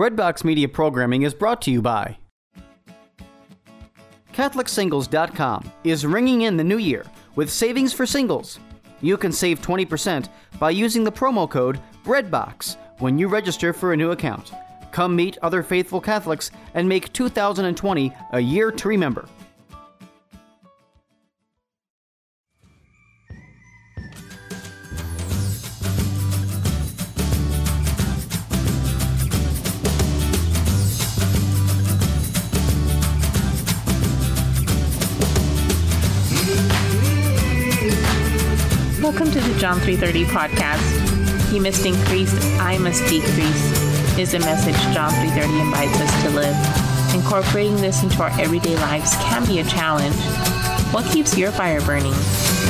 Breadbox Media programming is brought to you by CatholicSingles.com is ringing in the new year with savings for singles. You can save 20% by using the promo code BREADBOX when you register for a new account. Come meet other faithful Catholics and make 2020 a year to remember. Welcome to the John 330 podcast. He must increase, I must decrease is a message John 330 invites us to live. Incorporating this into our everyday lives can be a challenge. What keeps your fire burning?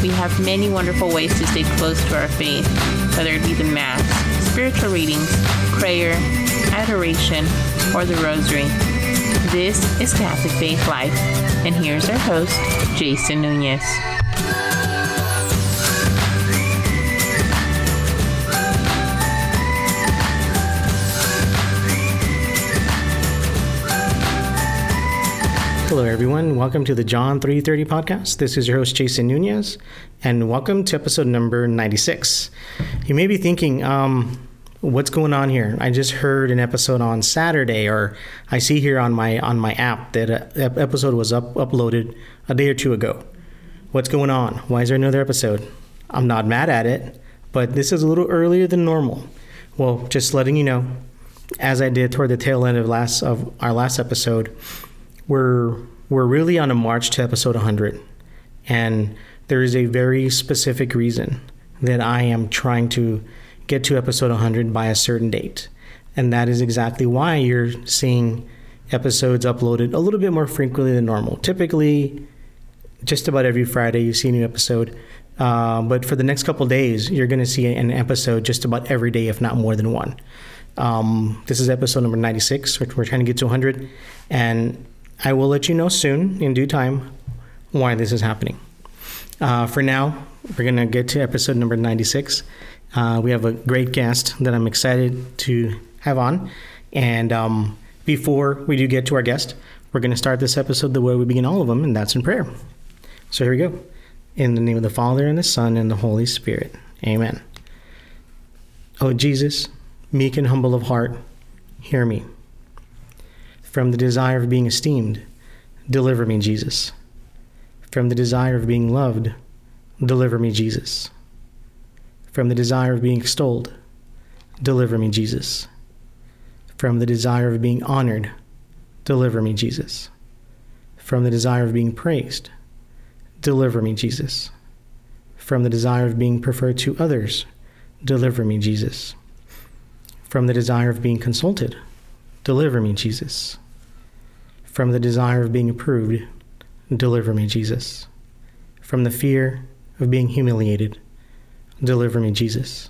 We have many wonderful ways to stay close to our faith, whether it be the Mass, spiritual readings, prayer, adoration, or the Rosary. This is Catholic Faith Life, and here's our host, Jason Nunez. Hello, everyone. Welcome to the John 330 podcast. This is your host, Jason Nunez, and welcome to episode number 96. You may be thinking, um, what's going on here? I just heard an episode on Saturday, or I see here on my on my app that an episode was up uploaded a day or two ago. What's going on? Why is there another episode? I'm not mad at it, but this is a little earlier than normal. Well, just letting you know, as I did toward the tail end of last of our last episode, we're we're really on a march to episode 100, and there is a very specific reason that I am trying to get to episode 100 by a certain date, and that is exactly why you're seeing episodes uploaded a little bit more frequently than normal. Typically, just about every Friday you see a new episode. Uh, but for the next couple days, you're going to see an episode just about every day, if not more than one. Um, this is episode number 96, which we're trying to get to 100. And I will let you know soon, in due time, why this is happening. Uh, for now, we're going to get to episode number 96. Uh, we have a great guest that I'm excited to have on. And um, before we do get to our guest, we're going to start this episode the way we begin all of them, and that's in prayer. So here we go. In the name of the Father, and the Son, and the Holy Spirit. Amen. O Jesus, meek and humble of heart, hear me. From the desire of being esteemed, deliver me, Jesus. From the desire of being loved, deliver me, Jesus. From the desire of being extolled, deliver me, Jesus. From the desire of being honored, deliver me, Jesus. From the desire of being praised, deliver me, Jesus. From the desire of being preferred to others, deliver me, Jesus. From the desire of being consulted, deliver me, Jesus. From the desire of being approved, deliver me, Jesus. From the fear of being humiliated, deliver me, Jesus.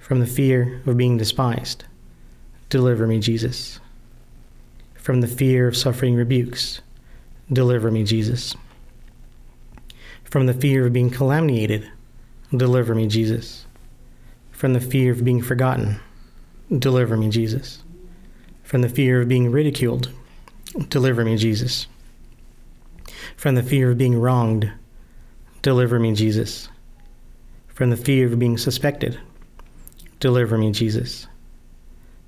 From the fear of being despised, deliver me, Jesus. From the fear of suffering rebukes, deliver me, Jesus. From the fear of being calumniated, deliver me, Jesus. From the fear of being forgotten, deliver me, Jesus. From the fear of being ridiculed, Deliver me, Jesus. From the fear of being wronged, deliver me, Jesus. From the fear of being suspected, deliver me, Jesus.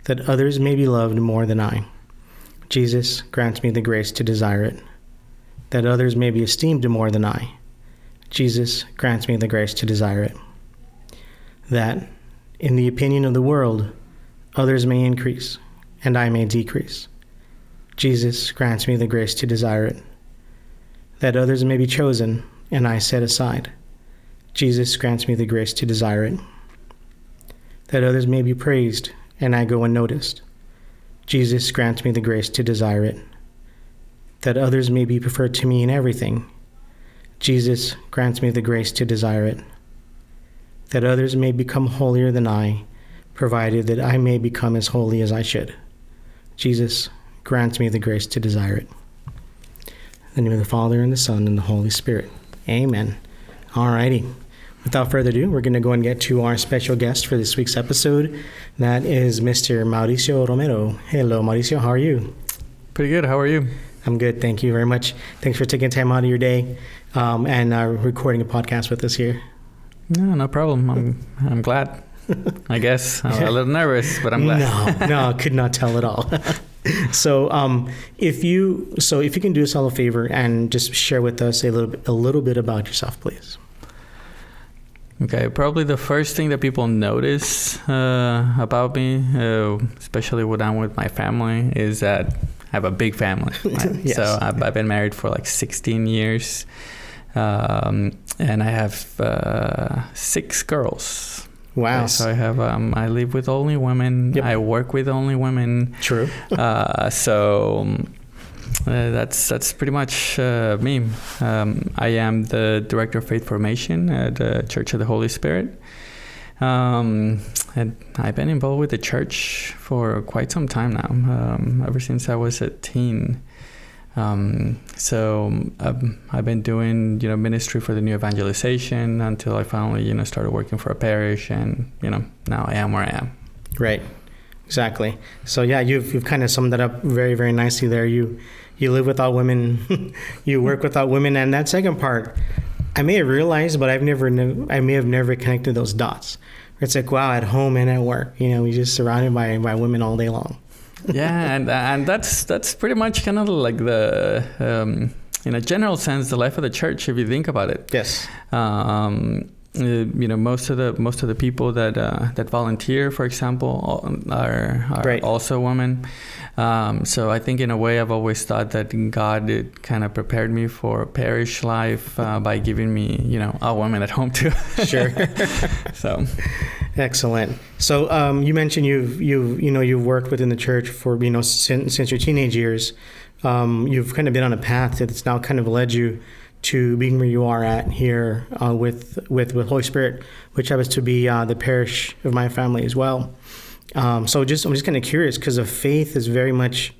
That others may be loved more than I. Jesus, grant me the grace to desire it. That others may be esteemed more than I. Jesus, grant me the grace to desire it. That, in the opinion of the world, others may increase and I may decrease. Jesus grants me the grace to desire it. That others may be chosen and I set aside. Jesus grants me the grace to desire it. That others may be praised and I go unnoticed. Jesus grants me the grace to desire it. That others may be preferred to me in everything. Jesus grants me the grace to desire it. That others may become holier than I, provided that I may become as holy as I should. Jesus grants me the grace to desire it. In the name of the Father, and the Son, and the Holy Spirit. Amen. All righty. without further ado, we're going to go and get to our special guest for this week's episode. That is Mr. Mauricio Romero. Hello, Mauricio. How are you? Pretty good. How are you? I'm good. Thank you very much. Thanks for taking time out of your day um, and uh, recording a podcast with us here. No, no problem. I'm I'm glad. I guess I'm a little nervous, but I'm glad. No, no, could not tell at all. so, um, if you so if you can do us all a favor and just share with us a little bit, a little bit about yourself, please. Okay, probably the first thing that people notice uh, about me, uh, especially when I'm with my family, is that I have a big family. Right? Yes. So I've, I've been married for like 16 years, um, and I have uh, six girls. Wow. So I have um, I live with only women. Yep. I work with only women. True. uh, so um, uh, that's that's pretty much uh, me. Um, I am the director of faith formation at the Church of the Holy Spirit. Um, and I've been involved with the church for quite some time now, um, ever since I was a teen. Um, so um, I've been doing you know ministry for the new evangelization until I finally you know started working for a parish, and you know now I am where I am. Right. Exactly. So yeah, you've you've kind of summed that up very very nicely there. You you live without women, you work without women, and that second part, I may have realized, but I've never I may have never connected those dots. It's like wow, at home and at work, you know, we just surrounded by by women all day long. Yeah, and and that's that's pretty much kind of like the um, in a general sense the life of the church if you think about it. Yes. Um, uh, you know, most of the most of the people that uh, that volunteer, for example, are, are Right. also women. Um, so I think in a way I've always thought that God kind of prepared me for parish life uh, by giving me, you know, a woman at home too. Sure. so Excellent. So um, you mentioned you've you you know you've worked within the church for you know since, since your teenage years. Um, you've kind of been on a path that's now kind of led you to being where you are at here uh, with with with Holy Spirit, which happens to be uh, the parish of my family as well. Um, so just I'm just kind of curious because of faith is very much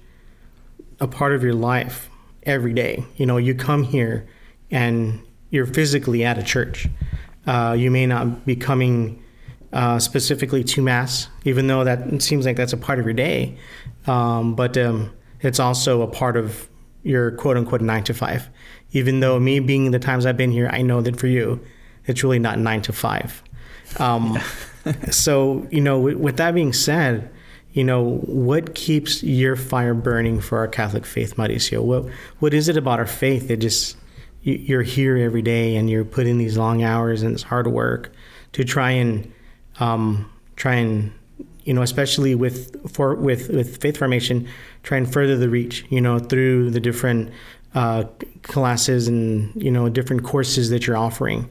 a part of your life every day. You know, you come here and you're physically at a church. Uh, you may not be coming uh, specifically to mass, even though that seems like that's a part of your day. Um, but um, it's also a part of your quote unquote nine to five. Even though me being the times I've been here, I know that for you, it's really not nine to five. Um, so, you know, with, with that being said, you know, what keeps your fire burning for our Catholic faith, Mauricio? What, what is it about our faith that just you- you're here every day and you're putting these long hours and it's hard work to try and um, try and you know especially with for with with faith formation try and further the reach you know through the different uh, classes and you know different courses that you're offering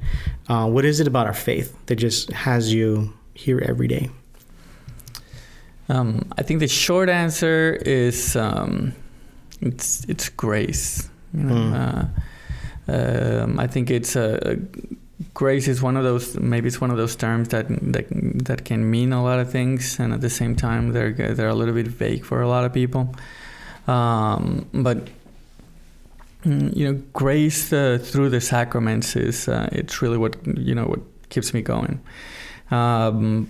uh, what is it about our faith that just has you here every day Um, I think the short answer is um, it's it's grace. You know, Mm. uh, um, I think it's a grace is one of those maybe it's one of those terms that that that can mean a lot of things, and at the same time they're they're a little bit vague for a lot of people. Um, but mm, you know, grace uh, through the sacraments is uh, it's really what you know what keeps me going. Um,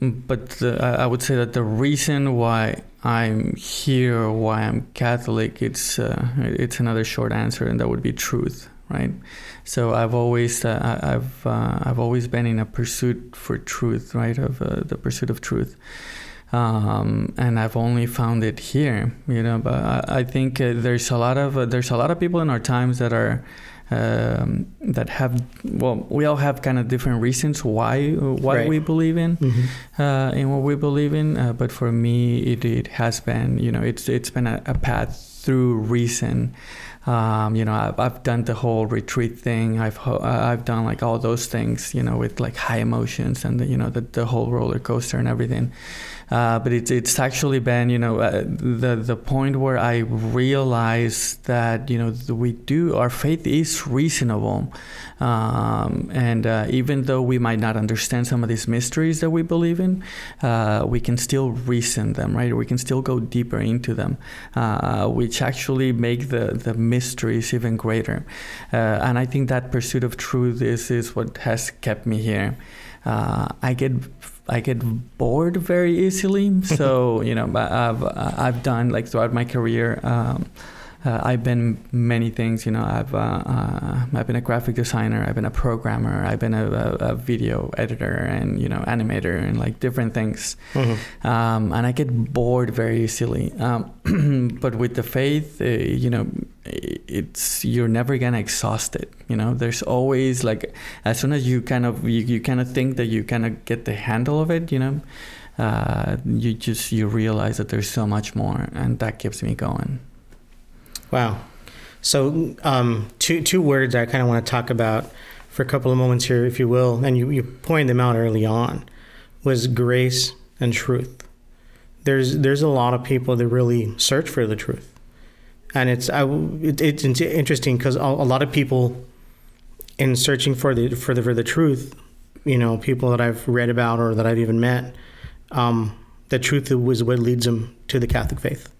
but the, I would say that the reason why I'm here, why I'm Catholic, it's uh, it's another short answer, and that would be truth, right? So I've always uh, I- I've uh, I've always been in a pursuit for truth, right? Of uh, the pursuit of truth, um, and I've only found it here, you know. But I, I think uh, there's a lot of uh, there's a lot of people in our times that are um, that have well, we all have kind of different reasons why what Right. we believe in mm-hmm. uh, in what we believe in. Uh, but for me, it, it has been, you know, it's it's been a, a path through reason. Um, you know, I've, I've done the whole retreat thing. I've ho- I've done like all those things, you know, with like high emotions and the, you know the, the whole roller coaster and everything. Uh, but it's it's actually been you know uh, the the point where I realized that you know we do our faith is reasonable, um, and uh, even though we might not understand some of these mysteries that we believe in, uh, we can still reason them, right? We can still go deeper into them, uh, which actually make the the mysteries even greater. Uh, and I think that pursuit of truth is is what has kept me here. I get I get bored very easily. So you know, I've I've done like throughout my career. Um, uh, I've been many things. You know, I've uh, uh, I've been a graphic designer. I've been a programmer. I've been a, a, a video editor and you know animator and like different things. Mm-hmm. Um, and I get bored very easily. Um, but with the faith, uh, you know, it's you're never gonna exhaust it. You know, there's always like as soon as you kind of you, you kind of think that you kind of get the handle of it. You know. Uh, you just you realize that there's so much more, and that keeps me going. Wow. So, um, two two words I kind of want to talk about for a couple of moments here, if you will, and you, you pointed them out early on, was grace and truth. There's there's a lot of people that really search for the truth, and it's I, it, it's interesting because a, a lot of people, in searching for the for the for the truth, you know, people that I've read about or that I've even met, um, the truth was what leads them to the Catholic faith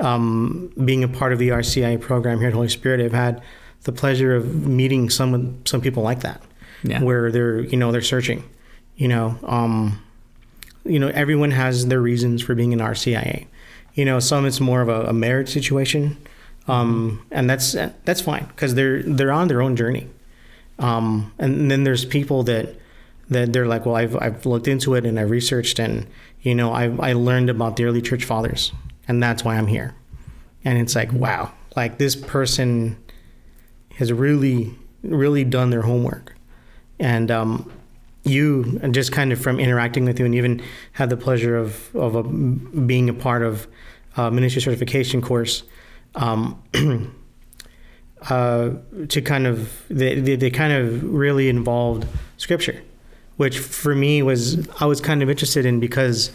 um, being a part of the RCIA program here at Holy Spirit, I've had the pleasure of meeting some some people like that, yeah. where they're you know they're searching, you know, um, you know everyone has their reasons for being an RCIA, you know some it's more of a, a marriage situation, um, and that's that's fine because they're they're on their own journey, um, and then there's people that that they're like well I've I've looked into it and I researched and you know I I learned about the early church fathers and that's why I'm here. And it's like, wow, like this person has really, really done their homework. And um, you, just kind of from interacting with you, and even had the pleasure of of a, being a part of a ministry certification course. Um, uh, to kind of they, they, they kind of really involved scripture, which for me was I was kind of interested in because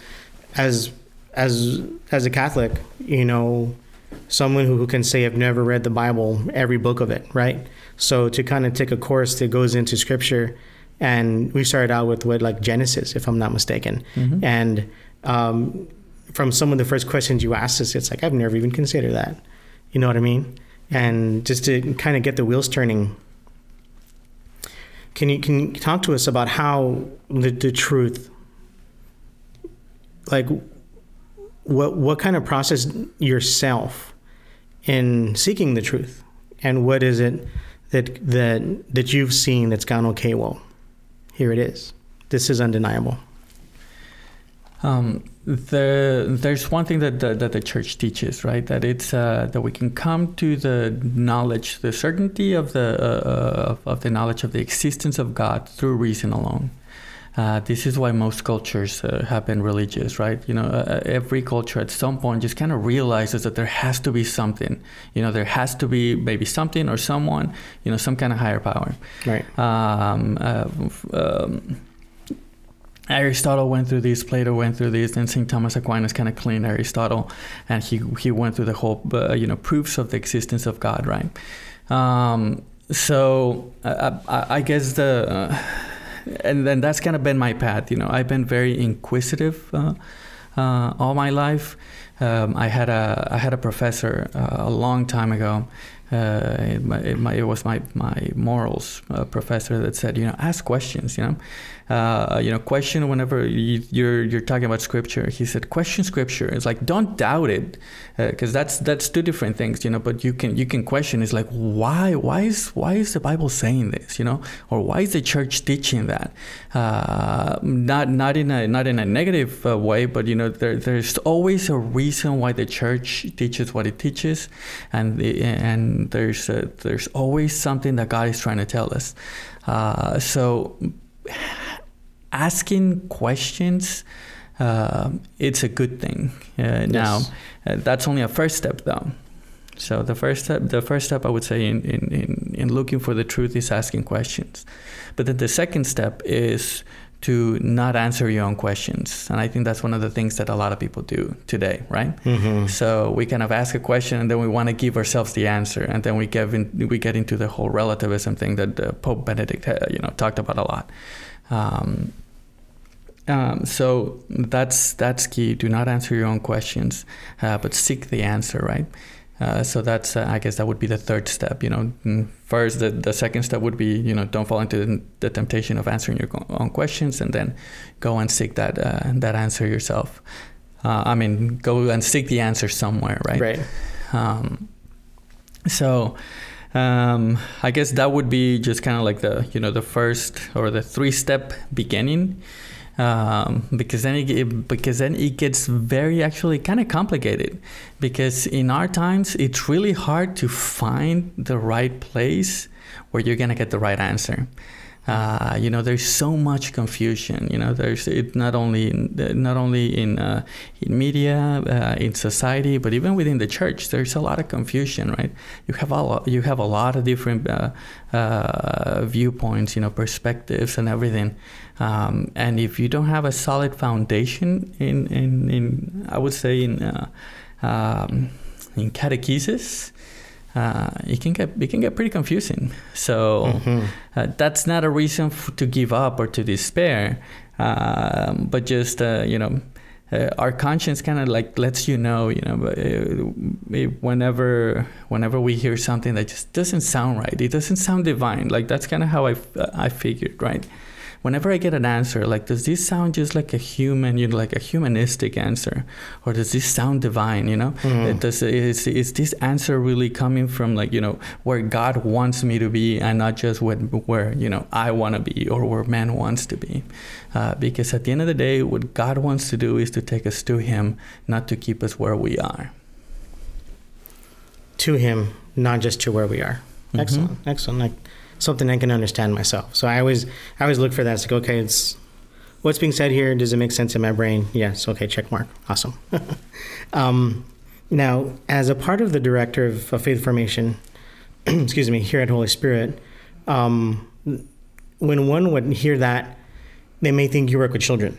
as as as a Catholic, you know, someone who, who can say I've never read the Bible, every book of it, right? So to kind of take a course that goes into Scripture, and we started out with what like Genesis, if I'm not mistaken, mm-hmm. and um, from some of the first questions you asked us, it's like I've never even considered that. You know what I mean? And just to kind of get the wheels turning. Can you can you talk to us about how the, the truth, like what what kind of process yourself in seeking the truth, and what is it that that that you've seen that's gone okay? Well, here it is. This is undeniable. Um, the, there's one thing that the, that the church teaches, right? That it's uh, that we can come to the knowledge, the certainty of the uh, of the knowledge of the existence of God through reason alone. Uh, this is why most cultures uh, have been religious, right? You know, uh, uh, every culture at some point just kind of realizes that there has to be something. You know, there has to be maybe something or someone, you know, some kind of higher power. Right. Um, uh, um, Aristotle went through this, Plato went through this, and St. Thomas Aquinas kind of cleaned Aristotle, and he he went through the whole, you know, proofs of the existence of God, right? Um, so I, I, guess the and then that's kind of been my path. You know, I've been very inquisitive uh, uh, all my life. Um, I had a I had a professor uh, a long time ago. Uh, it, it, it, was my my morals uh, professor that said, you know, ask questions. You know, uh, you know, question whenever you, are you're, you're talking about scripture. He said, question scripture. It's like don't doubt it, because uh, that's that's two different things, you know. But you can you can question. It's like why why is why is the Bible saying this, you know, or why is the church teaching that? Uh, not not in a not in a negative uh, way, but you know, there, there's always a reason why the church teaches what it teaches, and the, and there's there's always something that God is trying to tell us. Uh, so asking questions, uh, it's a good thing. Uh, yes. Now, uh, that's only a first step, though. So the first step, the first step I would say in, in, in, in looking for the truth is asking questions. But then the second step is to not answer your own questions. And I think that's one of the things that a lot of people do today, right? Mm-hmm. So we kind of ask a question and then we want to give ourselves the answer, and then we get in, we get into the whole relativism thing that uh, Pope Benedict uh, you know talked about a lot. Um, um, so that's that's key. Do not answer your own questions, uh, but seek the answer, right? Uh, so that's uh, I guess that would be the third step. You know, mm, first the, the second step would be you know don't fall into the temptation of answering your own questions, and then go and seek that uh, that answer yourself. Uh, I mean, go and seek the answer somewhere, right? Right. Um, so. Um, I guess that would be just kind of like the you know the first or the three step beginning um, because then it, because then it gets very actually kind of complicated because in our times it's really hard to find the right place where you're gonna get the right answer. Uh, you know, there's so much confusion. You know, there's it not only in, not only in uh, in media, uh, in society, but even within the church. There's a lot of confusion, right? You have a lot, you have a lot of different uh, uh, viewpoints, you know, perspectives and everything. Um, and if you don't have a solid foundation in in, in I would say in uh, um, in catechesis, uh, it can get it can get pretty confusing. So mm-hmm. uh, that's not a reason f- to give up or to despair, um, but just uh, you know. Uh, our conscience kind of like lets you know, you know, uh, whenever whenever we hear something that just doesn't sound right, it doesn't sound divine. Like that's kind of how I, I figured, right? Whenever I get an answer, like, does this sound just like a human, you know, like a humanistic answer, or does this sound divine? You know, mm. does is is this answer really coming from like you know where God wants me to be, and not just where where you know I want to be or where man wants to be? Uh, because at the end of the day, what God wants to do is to take us to Him, not to keep us where we are. To Him, not just to where we are. Mm-hmm. Excellent, excellent. Like something I can understand myself. So I always I always look for that. It's like okay, it's what's being said here. Does it make sense in my brain? Yes. Okay. Check mark. Awesome. um, now, as a part of the director of, of faith formation, excuse me, here at Holy Spirit, um, when one would hear that, they may think you work with children.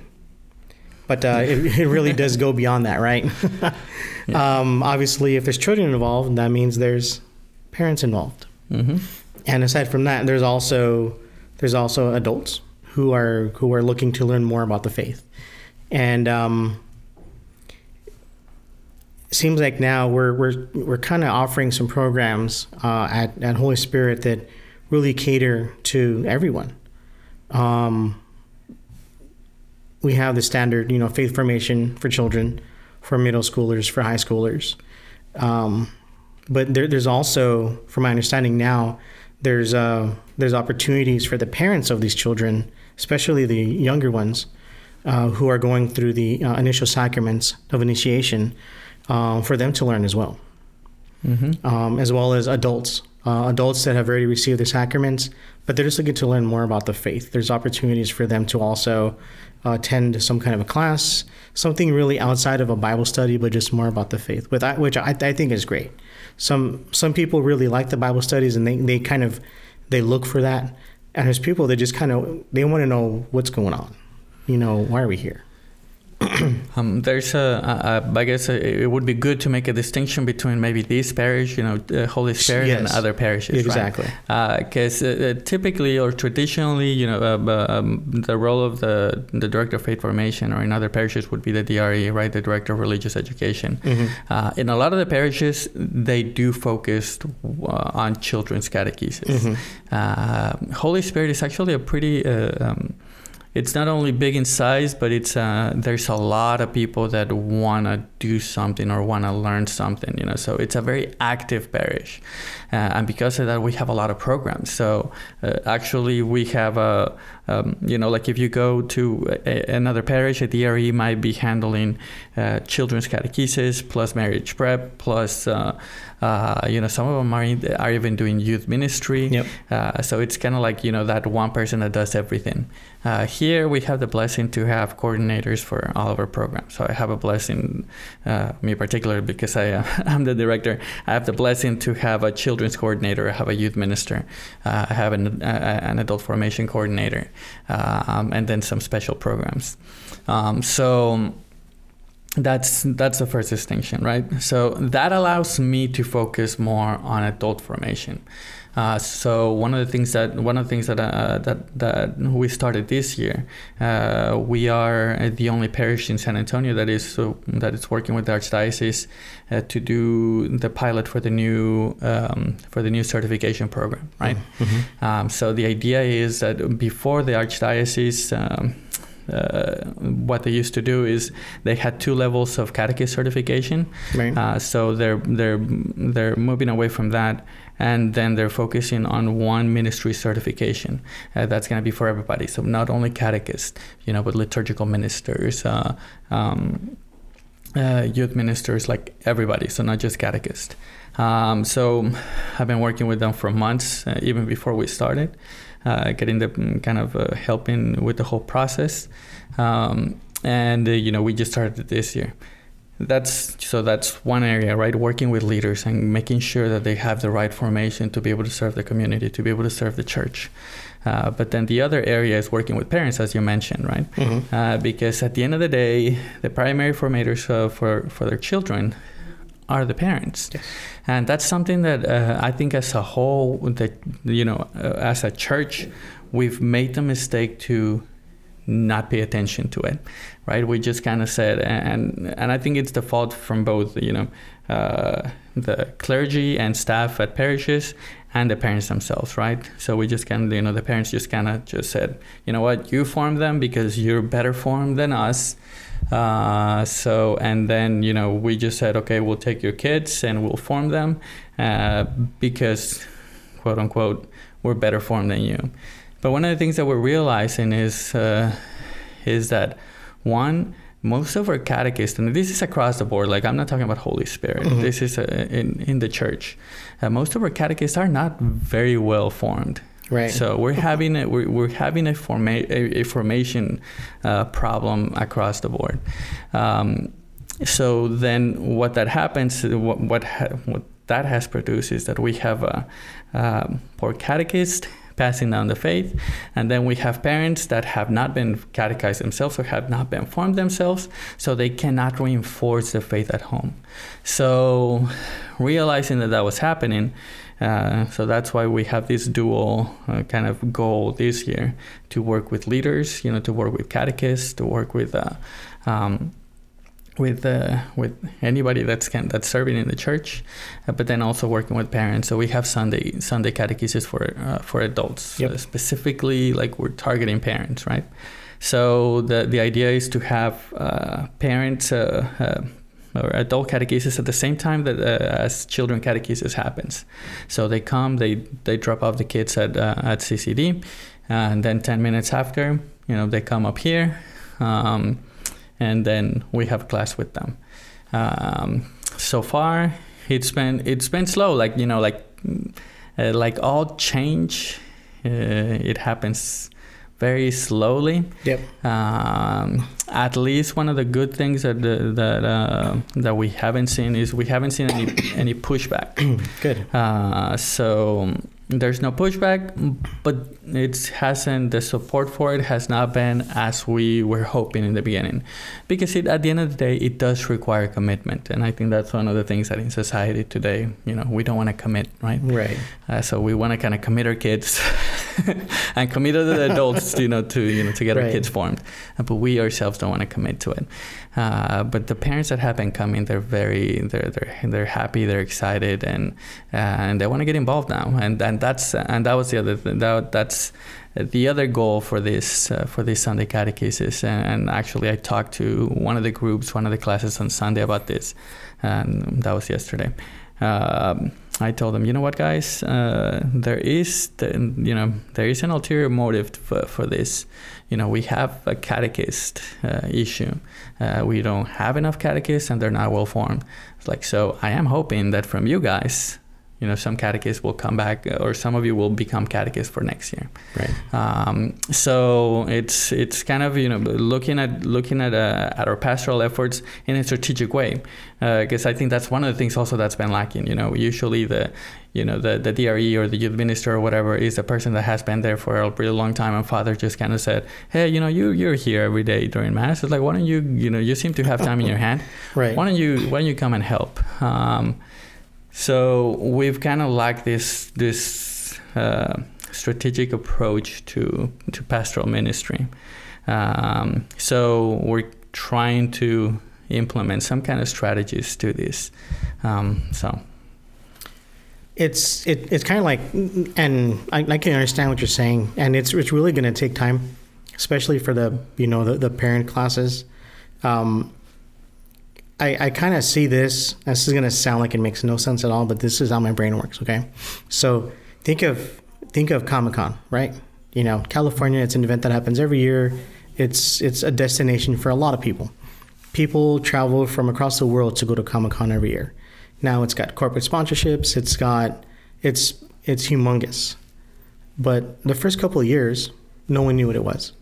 But uh, it, it, really does go beyond that, right? yeah. um, obviously, if there's children involved, that means there's parents involved. Mm-hmm and aside from that, there's also there's also adults who are who are looking to learn more about the faith, and um, seems like now we're we're we're kind of offering some programs uh, at at Holy Spirit that really cater to everyone. Um, we have the standard, you know, faith formation for children, for middle schoolers, for high schoolers. Um, but there, there's also, from my understanding now, there's uh, there's opportunities for the parents of these children, especially the younger ones, uh, who are going through the uh, initial sacraments of initiation, uh, for them to learn as well, mm-hmm. um, as well as adults, uh, adults that have already received the sacraments, but they're just looking to learn more about the faith. There's opportunities for them to also uh, attend some kind of a class, something really outside of a Bible study, but just more about the faith, which I, which I, I think is great some some people really like the Bible studies and they, they kind of they look for that. And there's people that just kind of they want to know what's going on. You know, why are we here? um, there's a, a, I guess a, it would be good to make a distinction between maybe this parish, you know, uh, Holy Spirit, yes. and other parishes, exactly. Because right? uh, uh, typically or traditionally, you know, uh, um, the role of the the director of faith formation or in other parishes would be the DRE, right, the director of religious education. Mm-hmm. Uh, in a lot of the parishes, they do focus uh, on children's catechesis. Mm-hmm. Holy Spirit is actually a pretty um, it's not only big in size, but it's uh, there's a lot of people that want to do something or want to learn something. You know, so it's a very active parish, uh, and because of that, we have a lot of programs. So uh, actually, we have a um, you know, like if you go to a, another parish, a DRE might be handling uh, children's catechesis plus marriage prep plus uh, uh, you know, some of them are, in, are even doing youth ministry. Yep. Uh, so it's kind of like, you know, that one person that does everything. Uh, here here we have the blessing to have coordinators for all of our programs. So I have a blessing, uh, me particular because I uh, I'm the director. I have the blessing to have a children's coordinator. I have a youth minister. Uh, I have an, an adult formation coordinator, um, and then some special programs. Um, so that's that's the first distinction right so that allows me to focus more on adult formation uh, so one of the things that one of the things that uh, that that we started this year, uh, we are the only parish in San Antonio that is so that is working with the archdiocese uh, to do the pilot for the new um, for the new certification program, right? Mm-hmm. Um, so the idea is that before the archdiocese. Um, uh, what they used to do is they had two levels of catechist certification. Right. Uh, so they're they're they're moving away from that, and then they're focusing on one ministry certification. Uh, that's going to be for everybody. So not only catechists, you know, but liturgical ministers. Uh, um, uh, youth ministers, like everybody, so not just catechists. Um, so I've been working with them for months, uh, even before we started uh, getting the mm, kind of uh, helping with the whole process. Um, and you know, we just started this year. That's so that's one area, right? Working with leaders and making sure that they have the right formation to be able to serve the community, to be able to serve the church. Uh, but then the other area is working with parents, as you mentioned, right? Mm-hmm. Uh, because at the end of the day, the primary formators uh, for for their children are the parents. Yes. And that's something that uh, I think as a whole, that, you know, uh, as a church, we've made the mistake to not pay attention to it, right? We just kind of said, and and I think it's the fault from both, you know, uh, the clergy and staff at parishes and the parents themselves, right? So we just kind of, you know, the parents just kind of just said, you know what, you form them because you're better formed than us, uh, so, and then, you know, we just said, okay, we'll take your kids and we'll form them uh, because, quote unquote, we're better formed than you. But one of the things that we're realizing is, uh, is that one, most of our catechists, and this is across the board, like I'm not talking about Holy Spirit, mm-hmm. this is uh, in, in the church, uh, most of our catechists are not very well formed. Right. So we're having a, we're, we're having a, forma- a, a formation uh, problem across the board. Um, so then what that happens, what what, ha- what that has produced is that we have a, a poor catechist passing down the faith, and then we have parents that have not been catechized themselves or have not been formed themselves, so they cannot reinforce the faith at home. So realizing that that was happening uh, so that's why we have this dual uh, kind of goal this year to work with leaders, you know, to work with catechists, to work with uh, um, with uh, with anybody that's can, that's serving in the church, uh, but then also working with parents. So we have Sunday Sunday catechesis for uh, for adults, yep. specifically like we're targeting parents, right? So the the idea is to have parents or adult catechesis at the same time that uh, as children catechesis happens. So they come, they they drop off the kids at uh, at CCD, and then 10 minutes after, you know, they come up here, um, and then we have class with them. Um, so far, it's been it's been slow. Like you know, like uh, like all change, uh, it happens very slowly. Yep. Um, at least one of the good things that the, that uh, that we haven't seen is we haven't seen any any pushback. good. Uh, so there's no pushback, but it hasn't. The support for it has not been as we were hoping in the beginning, because it, at the end of the day, it does require commitment, and I think that's one of the things that in society today, you know, we don't want to commit, right? Right. Uh, so we want to kind of commit our kids and commit the adults, you know, to you know to get right. our kids formed, but we ourselves don't want to commit to it. Uh, but the parents that have been coming, they're very, they're they're they're happy, they're excited, and uh, and they want to get involved now. And and that's and that was the other thing. That, that's the other goal for this uh, for this Sunday catechesis. And, and, actually, I talked to one of the groups, one of the classes on Sunday about this, and that was yesterday. Um, I told them, you know what, guys, uh, there is, the, you know, there is an ulterior motive for, for this. You know, we have a catechist uh, issue. Uh, we don't have enough catechists, and they're not well formed. Like, so I am hoping that from you guys, you know some catechists will come back or some of you will become catechists for next year. Right. um, so it's it's kind of you know looking at looking at uh, at our pastoral efforts in a strategic way because I think that's one of the things also that's been lacking you know. Usually the you know the the DRE or the youth minister or whatever is the person that has been there for a really long time and father just kind of said hey you know you you're here every day during mass. It's like why don't you you know you seem to have time in your hand. Right. why don't you why don't you come and help? Um, so we've kind of lacked this this uh, strategic approach to to pastoral ministry. Um, so we're trying to implement some kind of strategies to this. Um, so It's it, it's kind of like, and I, I can understand what you're saying, and it's it's really going to take time, especially for the you know the, the parent classes. Um, I I kind of see this. This is going to sound like it makes no sense at all, but this is how my brain works. Okay, so think of think of Comic Con, right? You know, California. It's an event that happens every year. It's it's a destination for a lot of people. People travel from across the world to go to Comic Con every year. Now it's got corporate sponsorships. It's got it's it's humongous. But the first couple of years, no one knew what it was.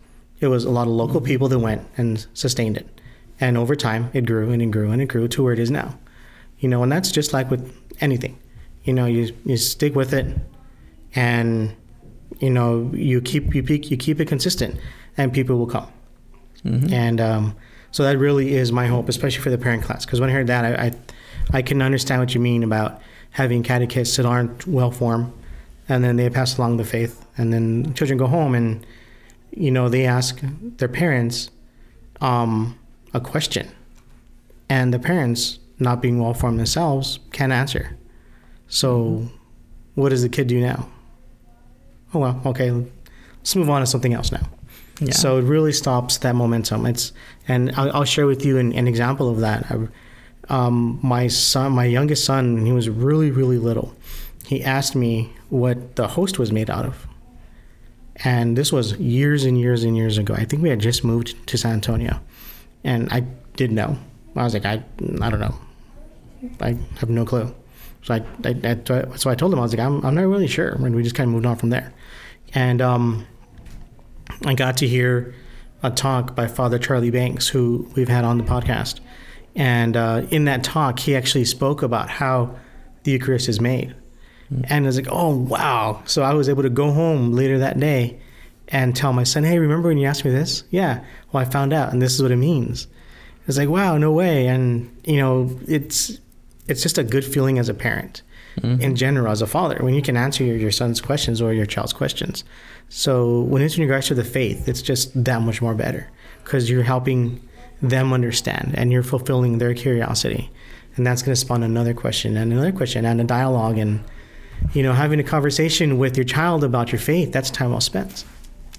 It was a lot of local people that went and sustained it. And over time, it grew and it grew and it grew to where it is now. You know, and that's just like with anything. You know, you you stick with it, and you know you keep you keep you keep it consistent, and people will come. And um, so that really is my hope, especially for the parent class. Because when I heard that, I, I, I can understand what you mean about having catechists that aren't well formed, and then they pass along the faith, and then children go home and, you know, they ask their parents um, a question, and the parents, not being well formed themselves, can't answer. So, what does the kid do now? Oh well, okay, let's move on to something else now. yeah. So it really stops that momentum. It's and I'll, I'll share with you an, an example of that. I, um, my son, my youngest son, when he was really really little, he asked me what the host was made out of, and this was years and years and years ago. I think we had just moved to San Antonio, and I didn't know. I was like, I I don't know. I have no clue. So I, I, I so I told him I was like I'm I'm not really sure, and we just kind of moved on from there, and um. I got to hear a talk by Father Charlie Banks, who we've had on the podcast. And uh, in that talk, he actually spoke about how the Eucharist is made. And I was like, oh, wow. So I was able to go home later that day and tell my son, hey, remember when you asked me this? Yeah. Well, I found out, and this is what it means. It's like, wow, no way. And, you know, it's it's just a good feeling as a parent mm-hmm. in general as a father when you can answer your, your son's questions or your child's questions so when it's in regards to the faith it's just that much more better because you're helping them understand and you're fulfilling their curiosity and that's going to spawn another question and another question and a dialogue and you know having a conversation with your child about your faith that's time well spent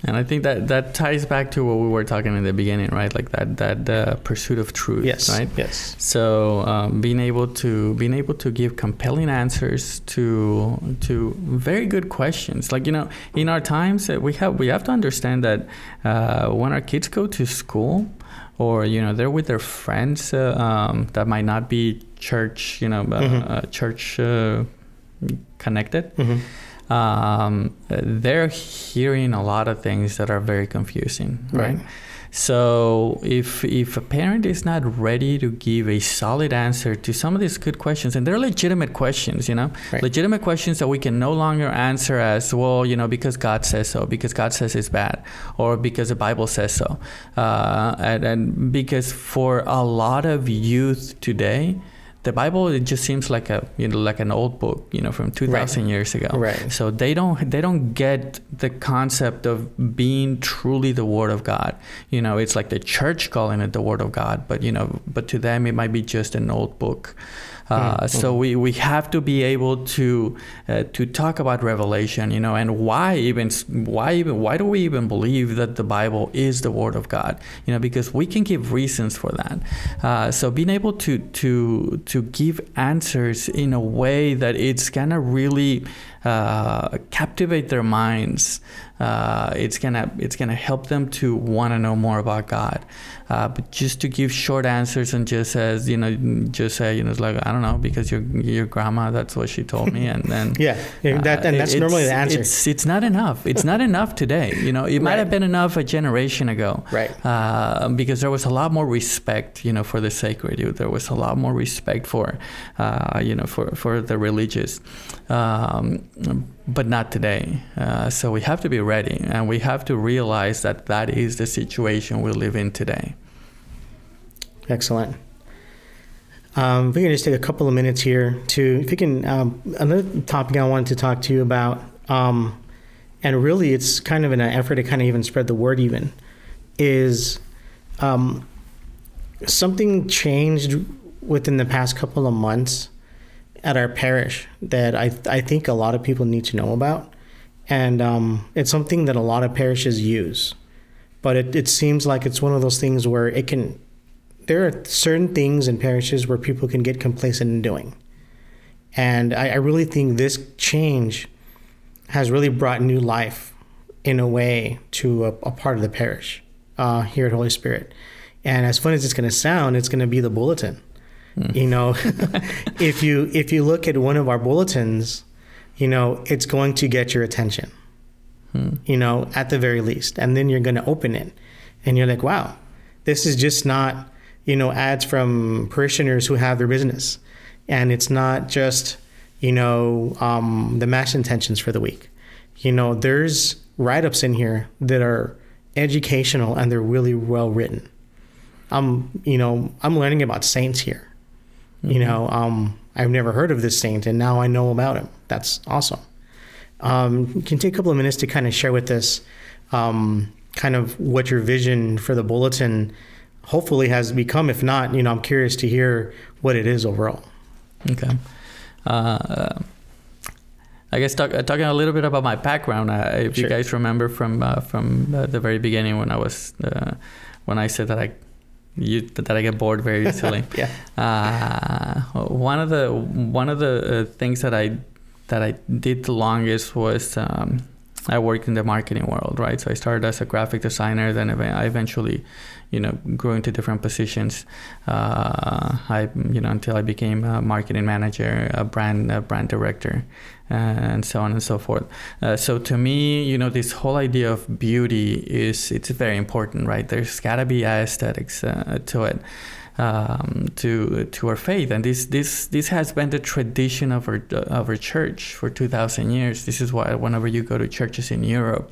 And I think that that ties back to what we were talking in the beginning, right? Like that that uh, pursuit of truth, yes right? yes So um, being able to being able to give compelling answers to to very good questions, like you know, in our times uh, we have we have to understand that uh, when our kids go to school, or you know they're with their friends uh, um, that might not be church, you know, Mhm. uh, church uh, connected. hmm Um, they're hearing a lot of things that are very confusing, right? Right. So if if a parent is not ready to give a solid answer to some of these good questions, and they're legitimate questions, you know, Right. legitimate questions that we can no longer answer as well, you know, because God says so, because God says it's bad, or because the Bible says so, uh, and, and because for a lot of youth today. The Bible it just seems like a you know like an old book you know from two thousand years ago. Right. So they don't they don't get the concept of being truly the Word of God. You know, it's like the church calling it the Word of God, but you know, but to them it might be just an old book. Uh, Mm, So we, we have to be able to uh, to talk about revelation, you know, and why even why even why do we even believe that the Bible is the Word of God? You know, because we can give reasons for that. Uh, so being able to to to give answers in a way that it's gonna really uh, captivate their minds. Uh, it's gonna it's gonna help them to want to know more about God. Uh, but just to give short answers and just as you know, just say you know, it's like I don't know because your your grandma that's what she told me and then yeah that and that's uh, normally the answer. it's it's not enough. It's not enough today. You know it might Right. have been enough a generation ago. Right. uh, because there was a lot more respect you know for the sacred there was a lot more respect for uh, you know for for the religious. Um, but not today uh, so we have to be ready and we have to realize that that is the situation we live in today Excellent. Um, if we can just take a couple of minutes here to, if you can, um, another topic I wanted to talk to you about, um, and really it's kind of in an effort to kind of even spread the word, even, is um, something changed within the past couple of months at our parish that I, I think a lot of people need to know about. And um, it's something that a lot of parishes use. But it, it seems like it's one of those things where it can there are certain things in parishes where people can get complacent in doing. And I, I really think this change has really brought new life in a way to a, a part of the parish uh, here at Holy Spirit. And as fun as it's going to sound, it's going to be the bulletin. You know, if you if you look at one of our bulletins, you know, it's going to get your attention. You know, at the very least, and then you're going to open it, and you're like, wow, this is just not you know ads from parishioners who have their business. And it's not just you know um, the mass intentions for the week. You know there's write-ups in here that are educational and they're really well written. I'm you know i'm learning about saints here you know um, i've never heard of this saint and now i know about him that's awesome um, can take a couple of minutes to kind of share with us um, kind of what your vision for the bulletin hopefully has become. If not, you know, I'm curious to hear what it is overall. Okay. Uh, I guess talk, uh, talking a little bit about my background. Uh, if Sure. you guys remember from uh, from uh, the very beginning when I was uh, when I said that I you, that I get bored very easily. Yeah. Uh, one of the one of the uh, things that I that I did the longest was um, I worked in the marketing world, right? So I started as a graphic designer, then I eventually, you know, grew into different positions. Uh, I, you know, until I became a marketing manager, a brand a brand director, and so on and so forth. Uh, so to me, you know, this whole idea of beauty is it's very important, right? There's got to be aesthetics uh, to it um, to to our faith, and this this this has been the tradition of our of our church for two thousand years. This is why whenever you go to churches in Europe,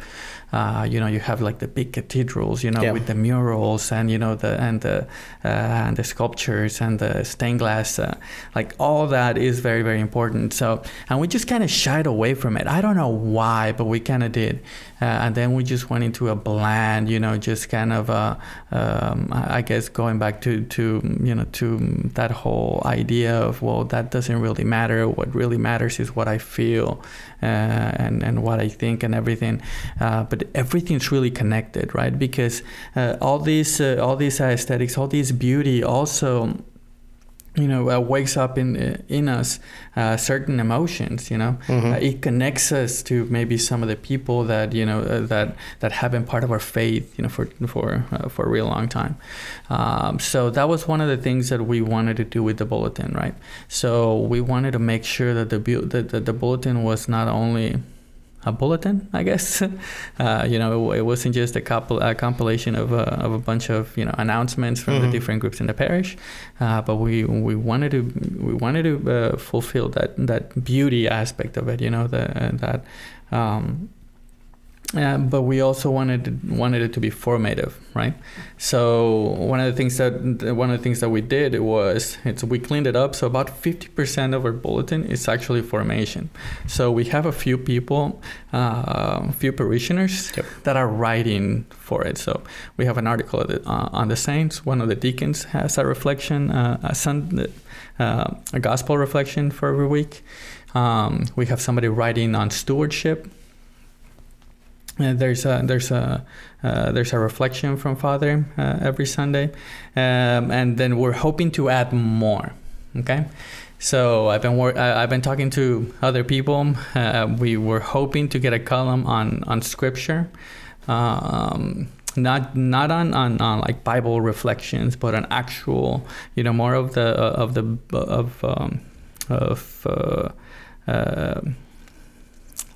uh, you know you have like the big cathedrals, you know, Yeah. with the murals and you know the and the uh, and the sculptures and the stained glass, uh, like all that is very very important. So and we just kind of shied away from it. I don't know why, but we kind of did, uh, and then we just went into a bland, you know, just kind of uh, um, I guess going back to to you know to that whole idea of well that doesn't really matter. What really matters is what I feel and and what I think and everything. Uh, but everything's really connected, right? Because uh, all these uh, all these aesthetics, all this beauty, also you know uh, wakes up in in us uh, certain emotions you know? Mhm. uh, it connects us to maybe some of the people that you know uh, that that have been part of our faith you know for for uh, for a real long time. Um, so that was one of the things that we wanted to do with the bulletin right? So we wanted to make sure that the bu- that, that the bulletin was not only a bulletin, I guess. Uh, you know, it, it wasn't just a, couple, a compilation of a, of a bunch of you know announcements from Mhm. the different groups in the parish, uh, but we we wanted to we wanted to uh, fulfill that that beauty aspect of it. You know, the, that. Um, uh, but we also wanted wanted it to be formative, right? So one of the things that one of the things that we did was it's we cleaned it up. So about fifty percent of our bulletin is actually formation. So we have a few people, uh, a few parishioners Yep. that are writing for it. So we have an article the, uh, on the saints. One of the deacons has a reflection, uh, a sun, uh, a gospel reflection for every week. Um, we have somebody writing on stewardship. Uh, there's a there's a uh, there's a reflection from Father uh, every Sunday, um, and then we're hoping to add more. Okay, so I've been wor- I- I've been talking to other people. Uh, we were hoping to get a column on on scripture. Um, not not on, on, on like Bible reflections, but on actual, you know, more of the uh, of the of um, of uh, uh,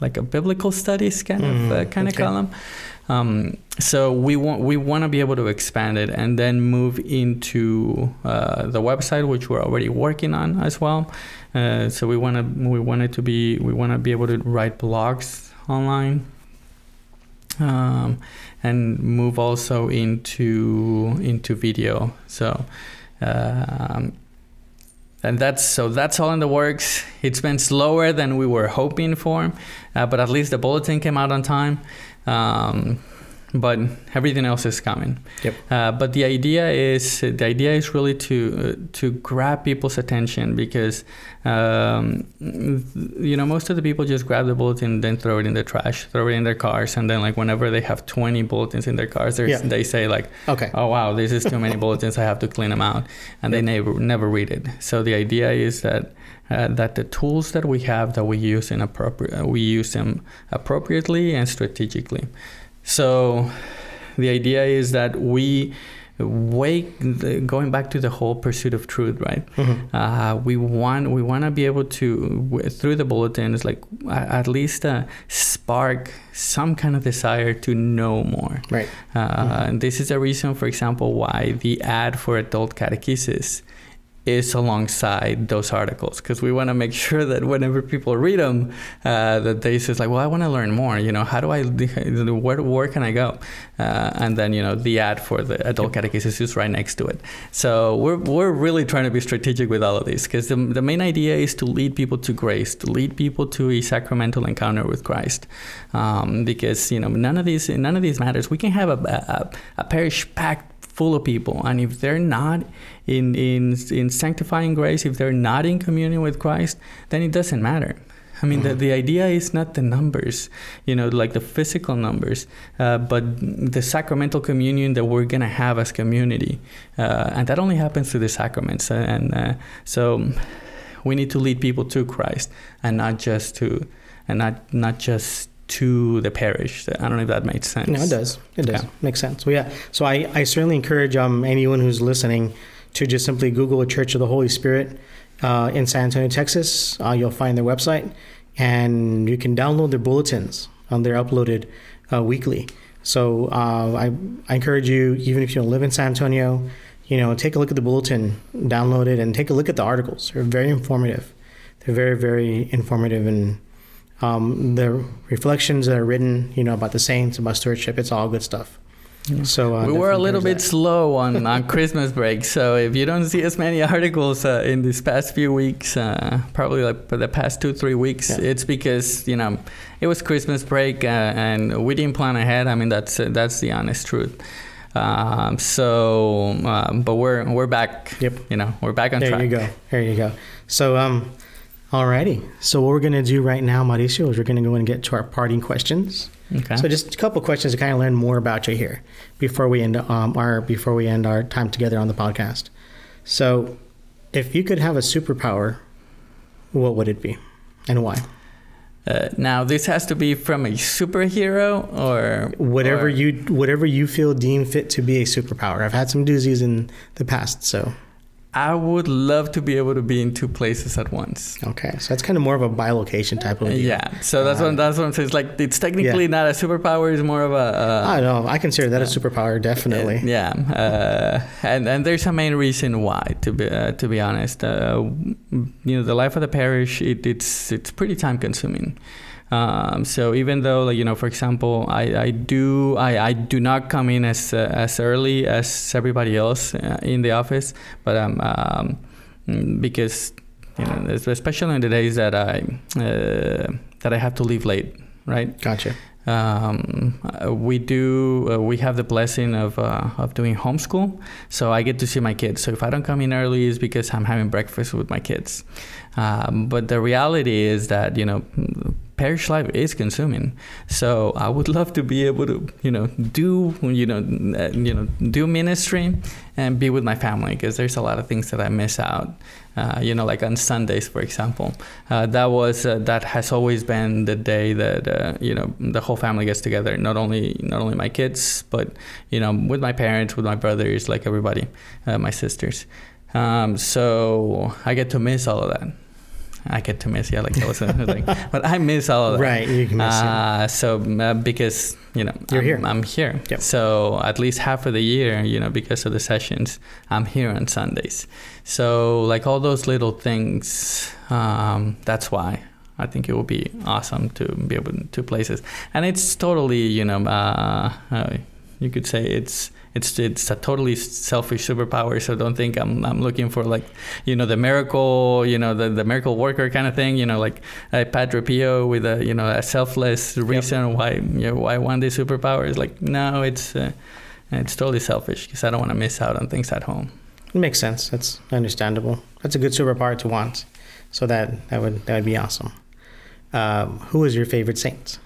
like a biblical studies kind of uh, Mm, kind okay. of column. Um, so we want we want to be able to expand it and then move into uh, the website, which we're already working on as well. Uh, so we want to we want it to be we want to be able to write blogs online. Um, and move also into into video. So, um, and that's so that's all in the works. It's been slower than we were hoping for, uh, but at least the bulletin came out on time. Um, but everything else is coming. Yep. Uh, but the idea is the idea is really to uh, to grab people's attention because um, you know most of the people just grab the bulletin and then throw it in the trash, throw it in their cars, and then like whenever they have 20 bulletins in their cars, Yeah. they say like, Okay. oh wow, this is too many bulletins, I have to clean them out, and they never never read it. So the idea is that. Uh, that the tools that we have that we use in appropriate we use them appropriately and strategically so the idea is that we wake the, going back to the whole pursuit of truth right Mhm. uh, we want we want to be able to through the bulletin bulletins like at least uh, spark some kind of desire to know more Right. uh, and this is a reason for example why the ad for adult catechesis is alongside those articles because we want to make sure that whenever people read them uh, that they says like well i want to learn more you know how do i where, where can i go? Uh, and then you know the ad for the adult catechesis is right next to it. So we're, we're really trying to be strategic with all of these because the, the main idea is to lead people to grace to lead people to a sacramental encounter with christ. Um, because you know none of these none of these matters we can have a, a, a parish packed full of people and if they're not in in in sanctifying grace if they're not in communion with christ then it doesn't matter I mean, the, the idea is not the numbers, you know, like the physical numbers, uh, but the sacramental communion that we're going to have as community. Uh, and that only happens through the sacraments. And uh, so we need to lead people to Christ and not just to, and not, not just to the parish. I don't know if that makes sense. No, it does. It does. Yeah. Makes sense. Well, yeah. So I, I certainly encourage um, anyone who's listening to just simply Google a Church of the Holy Spirit uh, in San Antonio, Texas. Uh, you'll find their website, and you can download their bulletins. Um, they're uploaded uh, weekly. So uh, I, I encourage you, even if you don't live in San Antonio, you know, take a look at the bulletin, download it, and take a look at the articles. They're very informative. They're very, very informative, and um, the reflections that are written, you know, about the saints, about stewardship, it's all good stuff. So uh, we were a little bit encourage slow on, on Christmas break, so if you don't see as many articles uh, in these past few weeks, uh, probably like for the past two three weeks, Yeah. it's because you know it was Christmas break uh, and we didn't plan ahead. I mean that's uh, that's the honest truth. Um, so, um, but we're we're back. Yep. You know, we're back on There track. you go. There you go. So, um, alrighty. So what we're gonna do right now, Mauricio, is we're gonna go and get to our parting questions. Okay. So just a couple questions to kind of learn more about you here before we end um, our before we end our time together on the podcast. So, if you could have a superpower, what would it be, and why? uh, now this has to be from a superhero or Whatever or- you whatever you feel deemed fit to be a superpower. I've had some doozies in the past, so I would love to be able to be in two places at once. okay. So that's kind of more of a bilocation type of deal. Yeah, so that's Uh, what that's what I'm saying. It's like it's technically not a superpower; it's more of a. Uh, I don't know. I consider that a superpower, definitely. Yeah, uh, and and there's a main reason why. To be uh, to be honest, uh, you know, the life of the parish it, it's it's pretty time consuming. Um, so even though, like you know, for example, I, I do I, I do not come in as uh, as early as everybody else uh, in the office, but um, um because you know, especially in the days that I uh, that I have to leave late, right? Gotcha. um, we do uh, we have the blessing of uh, of doing homeschool so i get to see my kids so if i don't come in early is because i'm having breakfast with my kids um, but the reality is that you know parish life is consuming. So I would love to be able to, you know, do, you know, uh, you know, do ministry and be with my family because there's a lot of things that I miss out. Uh, you know, like on Sundays, for example, uh, that was uh, that has always been the day that uh, you know the whole family gets together. Not only not only my kids, but you know, with my parents, with my brothers, like everybody, uh, my sisters. Um, so I get to miss all of that. I get to miss, yeah, like I was like, but I miss all of that. Right, you can miss it. uh, So uh, because you know You're I'm, here. I'm here. Yep. So at least half of the year, you know, because of the sessions, I'm here on Sundays. So like all those little things, um, that's why I think it would be awesome to be able to places. And it's totally, you know, uh, uh, you could say it's it's it's a totally selfish superpower. So don't think I'm I'm looking for like, you know, the miracle, you know, the, the miracle worker kind of thing. You know, like uh, Padre Pio with a you know a selfless reason why you know, why I want these superpowers. Like no, it's uh, it's totally selfish because I don't want to miss out on things at home. It makes sense. That's understandable. That's a good superpower to want. So that that would that would be awesome. Um, who is your favorite saint?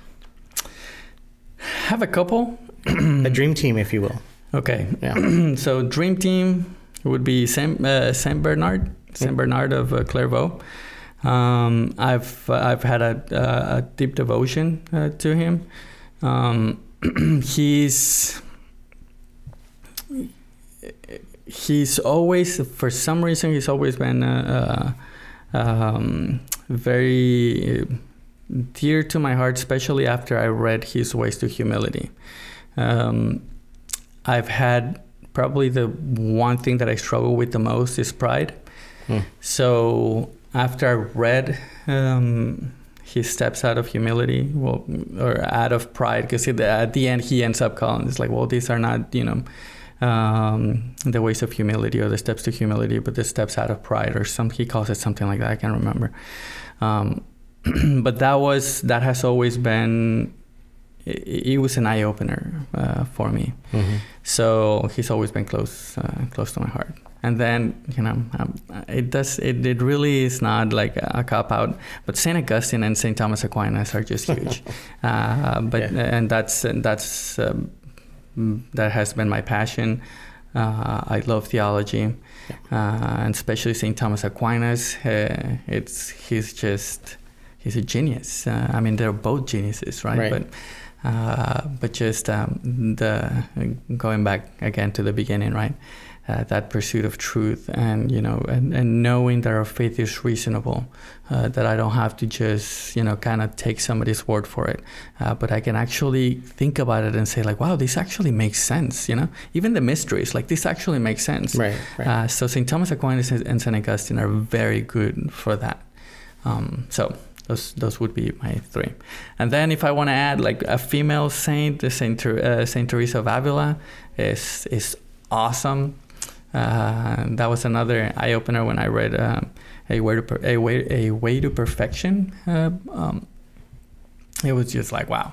Have a couple. a dream team, if you will. Okay. Yeah. so dream team would be Saint, uh, Saint Bernard, Saint Bernard of uh, Clairvaux. Um, I've I've had a, a deep devotion uh, to him. Um, he's he's always for some reason he's always been uh, uh, um, very dear to my heart, especially after I read his Ways to Humility. Um, I've had probably the one thing that I struggle with the most is pride. Hmm. So after I read um, his steps out of humility, well, or out of pride, because at the end he ends up calling it's like, well, these are not, you know, um, the ways of humility or the steps to humility, but the steps out of pride, or some he calls it something like that. I can't remember. Um, but that was that has always been it, it was an eye opener uh, for me. Mm-hmm. So he's always been close uh, close to my heart. And then you know um, it does it, it really is not like a cop out. But Saint Augustine and Saint Thomas Aquinas are just huge. uh, but Yeah. and that's that's um, that has been my passion. Uh, I love theology, uh, and especially Saint Thomas Aquinas. Uh, it's he's just he's a genius. Uh, I mean, they're both geniuses, right? Right. But uh, but just um, the going back again to the beginning, right? Uh, that pursuit of truth, and you know, and, and knowing that our faith is reasonable, uh, that I don't have to just you know kind of take somebody's word for it, uh, but I can actually think about it and say like, wow, this actually makes sense. You know, even the mysteries, like this actually makes sense. Right. Right. Uh, so St. Thomas Aquinas and St. Augustine are very good for that. Um, so those those would be my three. And then if I want to add like a female saint, the Saint uh, Saint Teresa of Avila is is awesome. Uh, that was another eye opener when I read um, a way to per- a way a way to perfection. Uh, um, it was just like wow,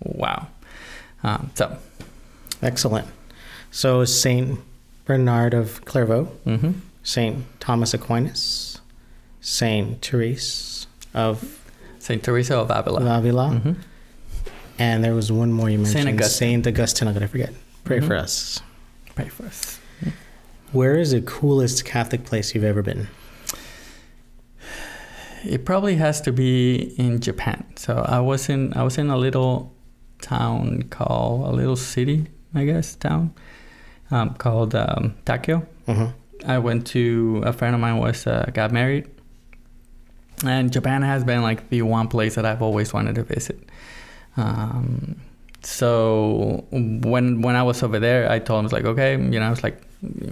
wow. Um, so. Excellent. So Saint Bernard of Clairvaux, hmm Saint Thomas Aquinas, Saint Therese of Saint Teresa of Avila. Avila, hmm and there was one more you Saint mentioned. Augustine. Saint Augustine. I'm gonna forget. Pray Mhm. for us. Pray for us. Where is the coolest Catholic place you've ever been? It probably has to be in Japan. So I was in I was in a little town called a little city, I guess town, um, called um, Takeo. hmm I went to a friend of mine was uh, got married, and Japan has been like the one place that I've always wanted to visit. Um, so when when I was over there, I told him, I was like, okay, you know, I was like,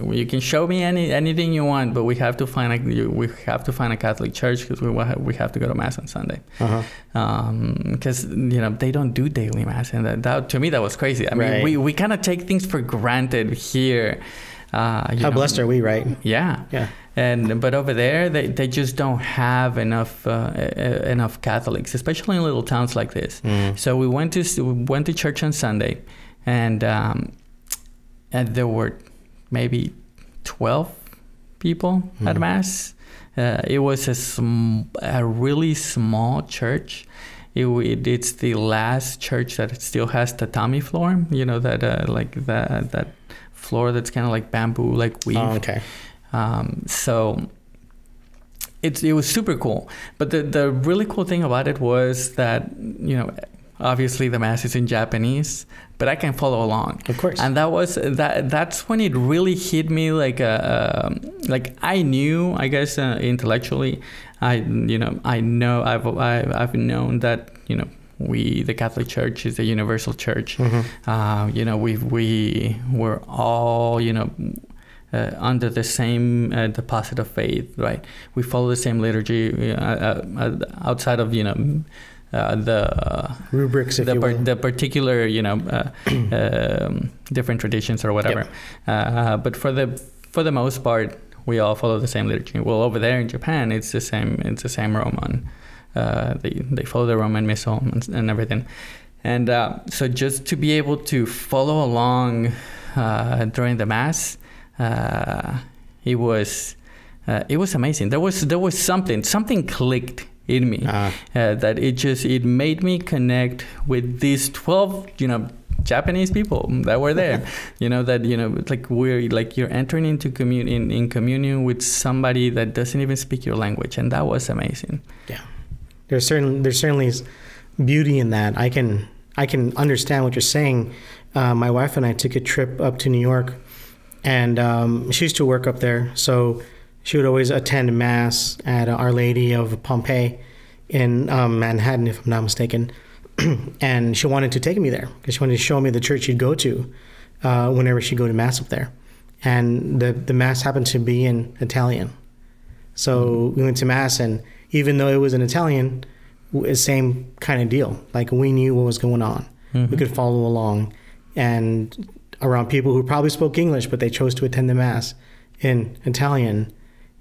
you can show me any anything you want, but we have to find a we have to find a Catholic church because we we have to go to mass on Sunday Uh-huh. because you know they don't do daily mass, and that, that to me that was crazy. I mean, Right. we we kind of take things for granted here. Uh, How know. blessed are we, right? Yeah, Yeah. and but over there they, they just don't have enough uh, enough Catholics, especially in little towns like this. Mm. So we went to we went to church on Sunday, and um, and there were maybe twelve people at Mhm. mass, Uh, it was a, sm- a really small church. It, it, it's the last church that still has tatami floor. You know that uh, like that that floor that's kind of like bamboo, like weave. Oh, okay. Um, so it's it was super cool. But the the really cool thing about it was that you know obviously the mass is in Japanese, but I can follow along. Of course. And that was that. That's when it really hit me. Like uh, like I knew, I guess uh, intellectually, I you know I know I've I, have I've known that you know we the Catholic Church is a universal church. Mm-hmm. Uh, you know we we we're all you know. Uh, under the same uh, deposit of faith, right? We follow the same liturgy uh, uh, uh outside of you know uh, the rubrics, if the, you par- the particular you know uh, um, different traditions or whatever. Yep. Uh, but for the for the most part, we all follow the same liturgy. Well, over there in Japan, it's the same. It's the same Roman. Uh, they they follow the Roman Missal and, and everything. And uh, so just to be able to follow along uh, during the mass, it was it was amazing. There was there was something something clicked in me Ah. uh, that it just it made me connect with these 12 you know japanese people that were there you know that you know like we're like you're entering into commun in, in communion with somebody that doesn't even speak your language and that was amazing Yeah, there's certain there's certainly beauty in that. I can I can understand what you're saying. Uh, my wife and I took a trip up to New York, and um, she used to work up there, so she would always attend mass at Our Lady of Pompeii in um, Manhattan, if I'm not mistaken. and she wanted to take me there because she wanted to show me the church she'd go to uh, whenever she'd go to mass up there. And the the mass happened to be in Italian. So we went to mass, and even though it was in Italian, same kind of deal. Like we knew what was going on. We could follow along, and around people who probably spoke English, but they chose to attend the mass in Italian.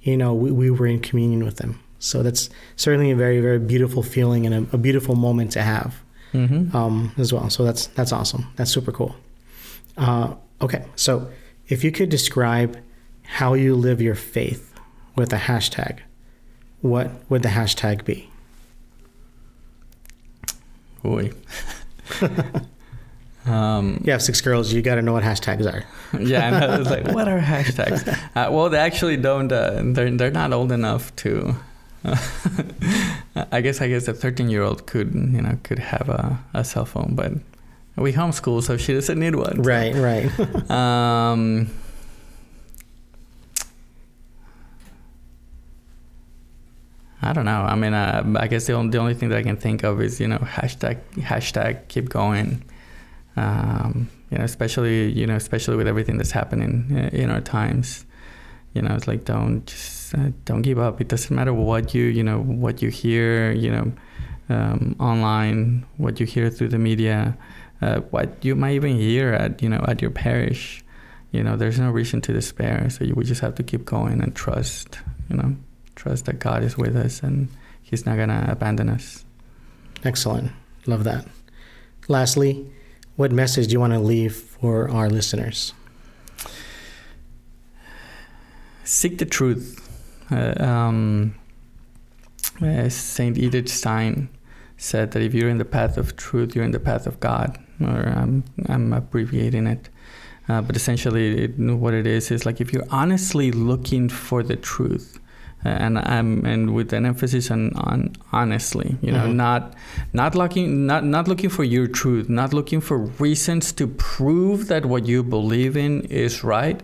You know, we, we were in communion with them. So that's certainly a very very beautiful feeling and a, a beautiful moment to have mm-hmm. um, as well. So that's that's awesome. That's super cool. Uh, okay, so if you could describe how you live your faith with a hashtag, what would the hashtag be? Boy. um, You have six girls. You got to know what hashtags are. yeah, and I was like, what are hashtags? Uh, well, they actually don't. Uh, they're they're not old enough to. I guess I guess a thirteen year old could you know could have a, a cell phone, but we homeschool, so she doesn't need one. Right, right. Um, I don't know. I mean, uh, I guess the only, the only thing that I can think of is you know hashtag hashtag keep going. Um, you know, especially you know especially with everything that's happening uh, in our times. You know, it's like don't just uh, don't give up. It doesn't matter what you you know what you hear. You know, um, online, what you hear through the media, uh, what you might even hear at you know at your parish. You know, there's no reason to despair. So you, we just have to keep going and trust. You know, trust that God is with us and He's not gonna abandon us. Excellent. Love that. Lastly, what message do you want to leave for our listeners? Seek the truth. Uh, um, uh, Saint Edith Stein said that if you're in the path of truth, you're in the path of God. Or I'm I'm abbreviating it, uh, but essentially, it, what it is is like if you're honestly looking for the truth, and I'm and with an emphasis on on honestly, you know, Mhm. not not looking not not looking for your truth, not looking for reasons to prove that what you believe in is right,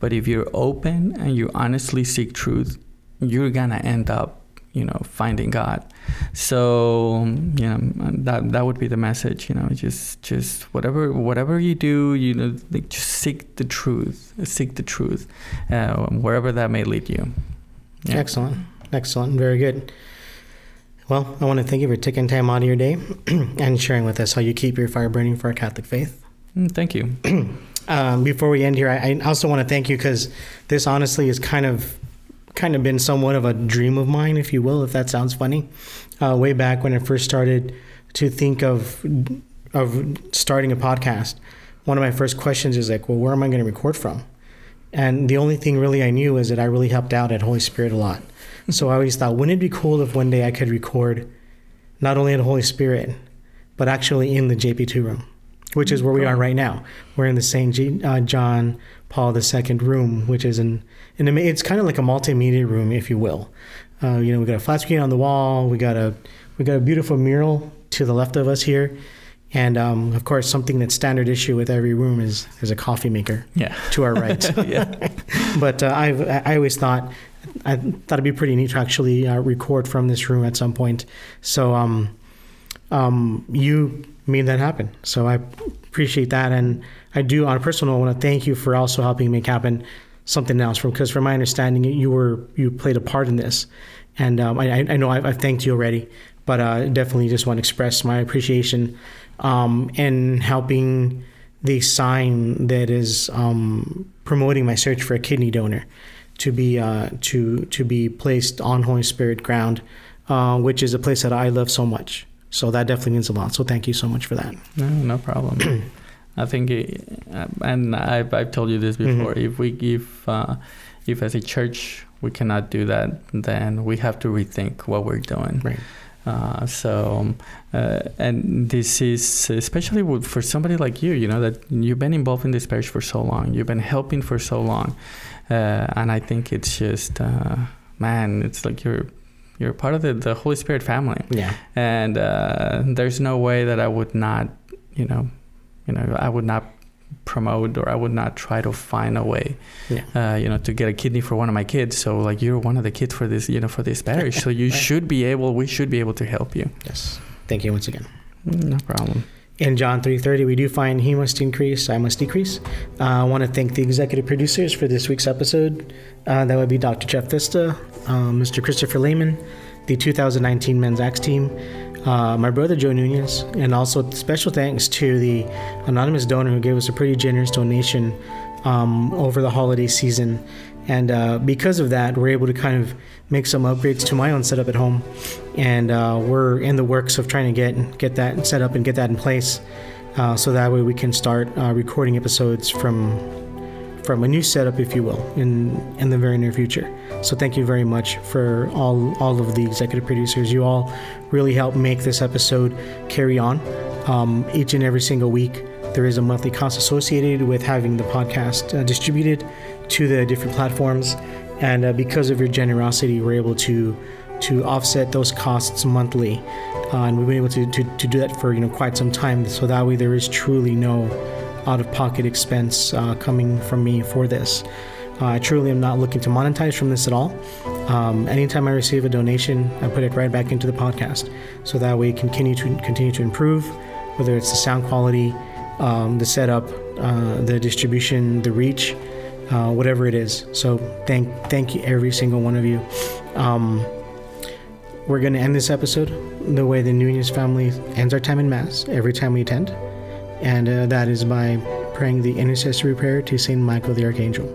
but if you're open and you honestly seek truth, you're gonna end up, you know, finding God. So you know that that would be the message. You know, just just whatever whatever you do, you know, like just seek the truth, seek the truth, uh, wherever that may lead you. Yeah. Excellent. Excellent. Very good. Well, I want to thank you for taking time out of your day and sharing with us how you keep your fire burning for our Catholic faith. Mm, Thank you. Um, before we end here, I, I also want to thank you because this honestly is kind of kind of been somewhat of a dream of mine, if you will, if that sounds funny. Uh, way back when I first started to think of of starting a podcast, one of my first questions is like, well, where am I going to record from? And the only thing really I knew is that I really helped out at Holy Spirit a lot so I always thought, wouldn't it be cool if one day I could record not only at Holy Spirit, but actually in the JP2 room, which is where we are right now. We're in the St. G- uh, John Paul II room, which is in, in a, it's kind of like a multimedia room, if you will. Uh, you know, we got a flat screen on the wall. We got a we got a beautiful mural to the left of us here, and um, of course, something that's standard issue with every room is is a coffee maker. Yeah. To our right. yeah. but uh, I've I always thought I thought it'd be pretty neat to actually uh, record from this room at some point. So um, um, you made that happen. So I appreciate that, and I do on a personal. I want to thank you for also helping make happen something else. From because from my understanding, you were you played a part in this, and um, I, I know I've, I've, thanked you already, but uh, definitely just want to express my appreciation um, in helping the sign that is um, promoting my search for a kidney donor to be uh, to to be placed on Holy Spirit ground, uh, which is a place that I love so much. So that definitely means a lot. So thank you so much for that. No, no problem. I think, it, and I've, I've told you this before. Mm-hmm. If we if uh, if as a church we cannot do that, then we have to rethink what we're doing. Right. Uh, so, uh, and this is especially for somebody like you, you know, that you've been involved in this parish for so long, you've been helping for so long, uh, and I think it's just, uh, man, it's like you're you're part of the, the Holy Spirit family. Yeah. And uh, there's no way that I would not, you know, you know, I would not promote or I would not try to find a way, yeah. uh, you know, to get a kidney for one of my kids. So like you're one of the kids for this, you know, for this parish. so you right. should be able, we should be able to help you. Yes. Thank you once again. No problem. In John 3:30, we do find he must increase, I must decrease. Uh, I want to thank the executive producers for this week's episode. Uh, that would be Dr. Jeff Vista, uh, Mr. Christopher Lehman, the 2019 Men's Acts team, uh, my brother Joe Nunez, and also special thanks to the anonymous donor who gave us a pretty generous donation um, over the holiday season. And uh, because of that, we're able to kind of make some upgrades to my own setup at home, and uh, we're in the works of trying to get get that set up and get that in place, uh, so that way we can start uh, recording episodes from from a new setup, if you will, in in the very near future. So thank you very much for all all of the executive producers. You all really help make this episode carry on um, each and every single week. There is a monthly cost associated with having the podcast uh, distributed to the different platforms, and uh, because of your generosity, we're able to to offset those costs monthly, uh, and we've been able to, to, to do that for you know quite some time. So that way, there is truly no out of pocket expense uh, coming from me for this. Uh, I truly am not looking to monetize from this at all. Um, anytime I receive a donation, I put it right back into the podcast, so that way continue to continue to improve, whether it's the sound quality, um, the setup, uh, the distribution, the reach, uh, whatever it is. So thank thank you every single one of you. Um, we're going to end this episode the way the Nunez family ends our time in Mass every time we attend and uh, that is by praying the intercessory prayer to Saint Michael the Archangel.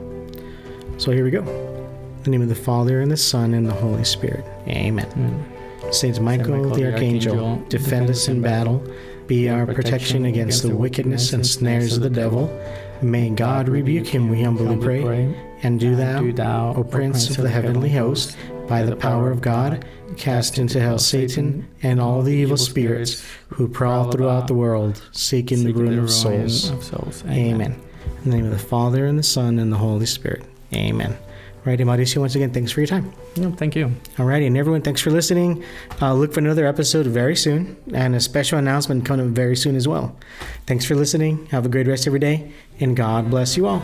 So here we go. In the name of the Father and the Son and the Holy Spirit. Amen. Mm. Saint Michael, Michael the, Archangel, Archangel defend us in battle. Be our protection against the wickedness and snares of the devil. May God rebuke him, we humbly pray. And do thou O Prince of the heavenly host, by the power of God, cast into hell Satan and all the evil spirits who prowl throughout the world, seeking the ruin of souls. Amen. In the name of the Father, and the Son, and the Holy Spirit. Amen. Righty, Mauricio, once again, thanks for your time. No, thank you. Alrighty, and everyone, thanks for listening. Uh, look for another episode very soon, and a special announcement coming very soon as well. Thanks for listening. Have a great rest of your day, and God bless you all.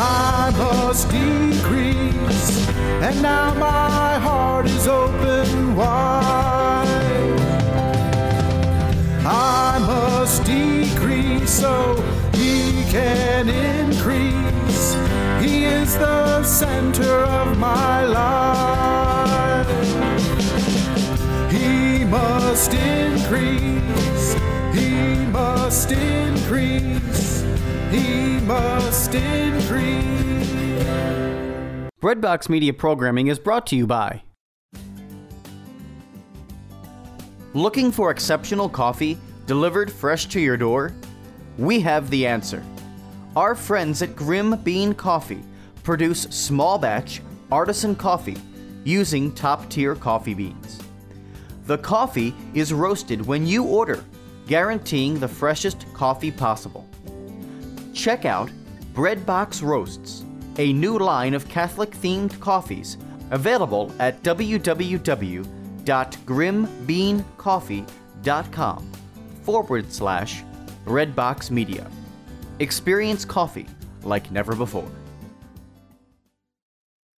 I must decrease. And now my heart is open wide. I must decrease, so he can increase. He is the center of my life. He must increase. He must increase. He must increase. Breadbox Media programming is brought to you by. Looking for exceptional coffee delivered fresh to your door? We have the answer. Our friends at Grim Bean Coffee produce small batch artisan coffee using top tier coffee beans. The coffee is roasted when you order, guaranteeing the freshest coffee possible. Check out Breadbox Roasts, a new line of Catholic themed coffees available at www.grimbeancoffee.com forward slash Breadbox Media. Experience coffee like never before.